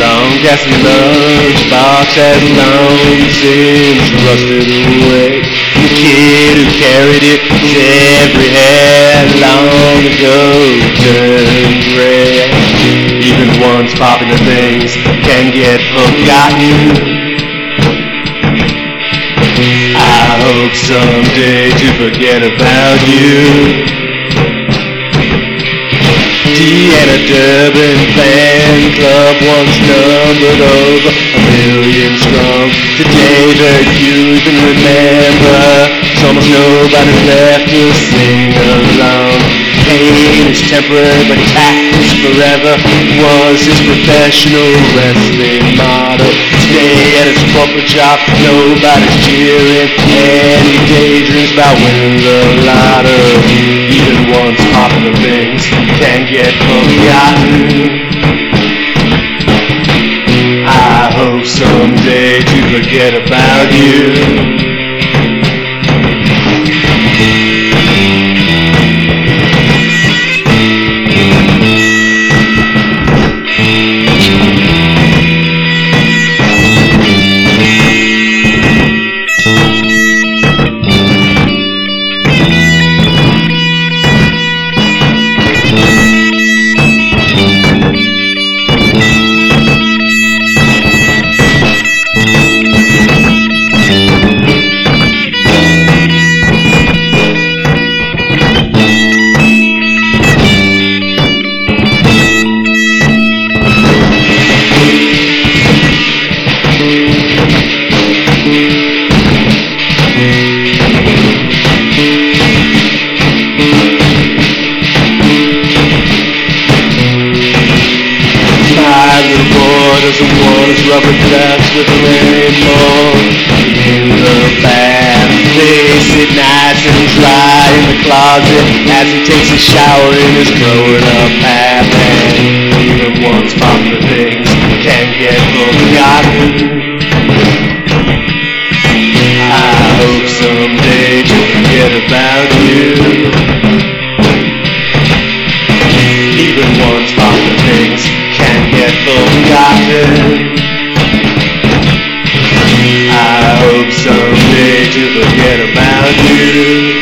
Long gassy lunchbox has long since rusted away. The kid who carried it every hair long ago turned gray. Once popular things can get forgotten. I hope someday to forget about you. Deanna Durbin fan club once numbered over a million strong. Today the you can remember. It's almost nobody's left to sing along. Pain is temporary, but tact is forever. Was his professional wrestling model. Today at his corporate job, nobody's cheering. And he daydreams about winning the lotto. Even once popular things can get forgotten. I hope someday to forget about you. Boy doesn't want his rubber ducks with a rainbow in the bath. They sit nice and dry in the closet as he takes a shower in his growing up hat. And even once popular things can get forgotten. I hope someday to forget about you. Forgotten. I hope someday to forget about you.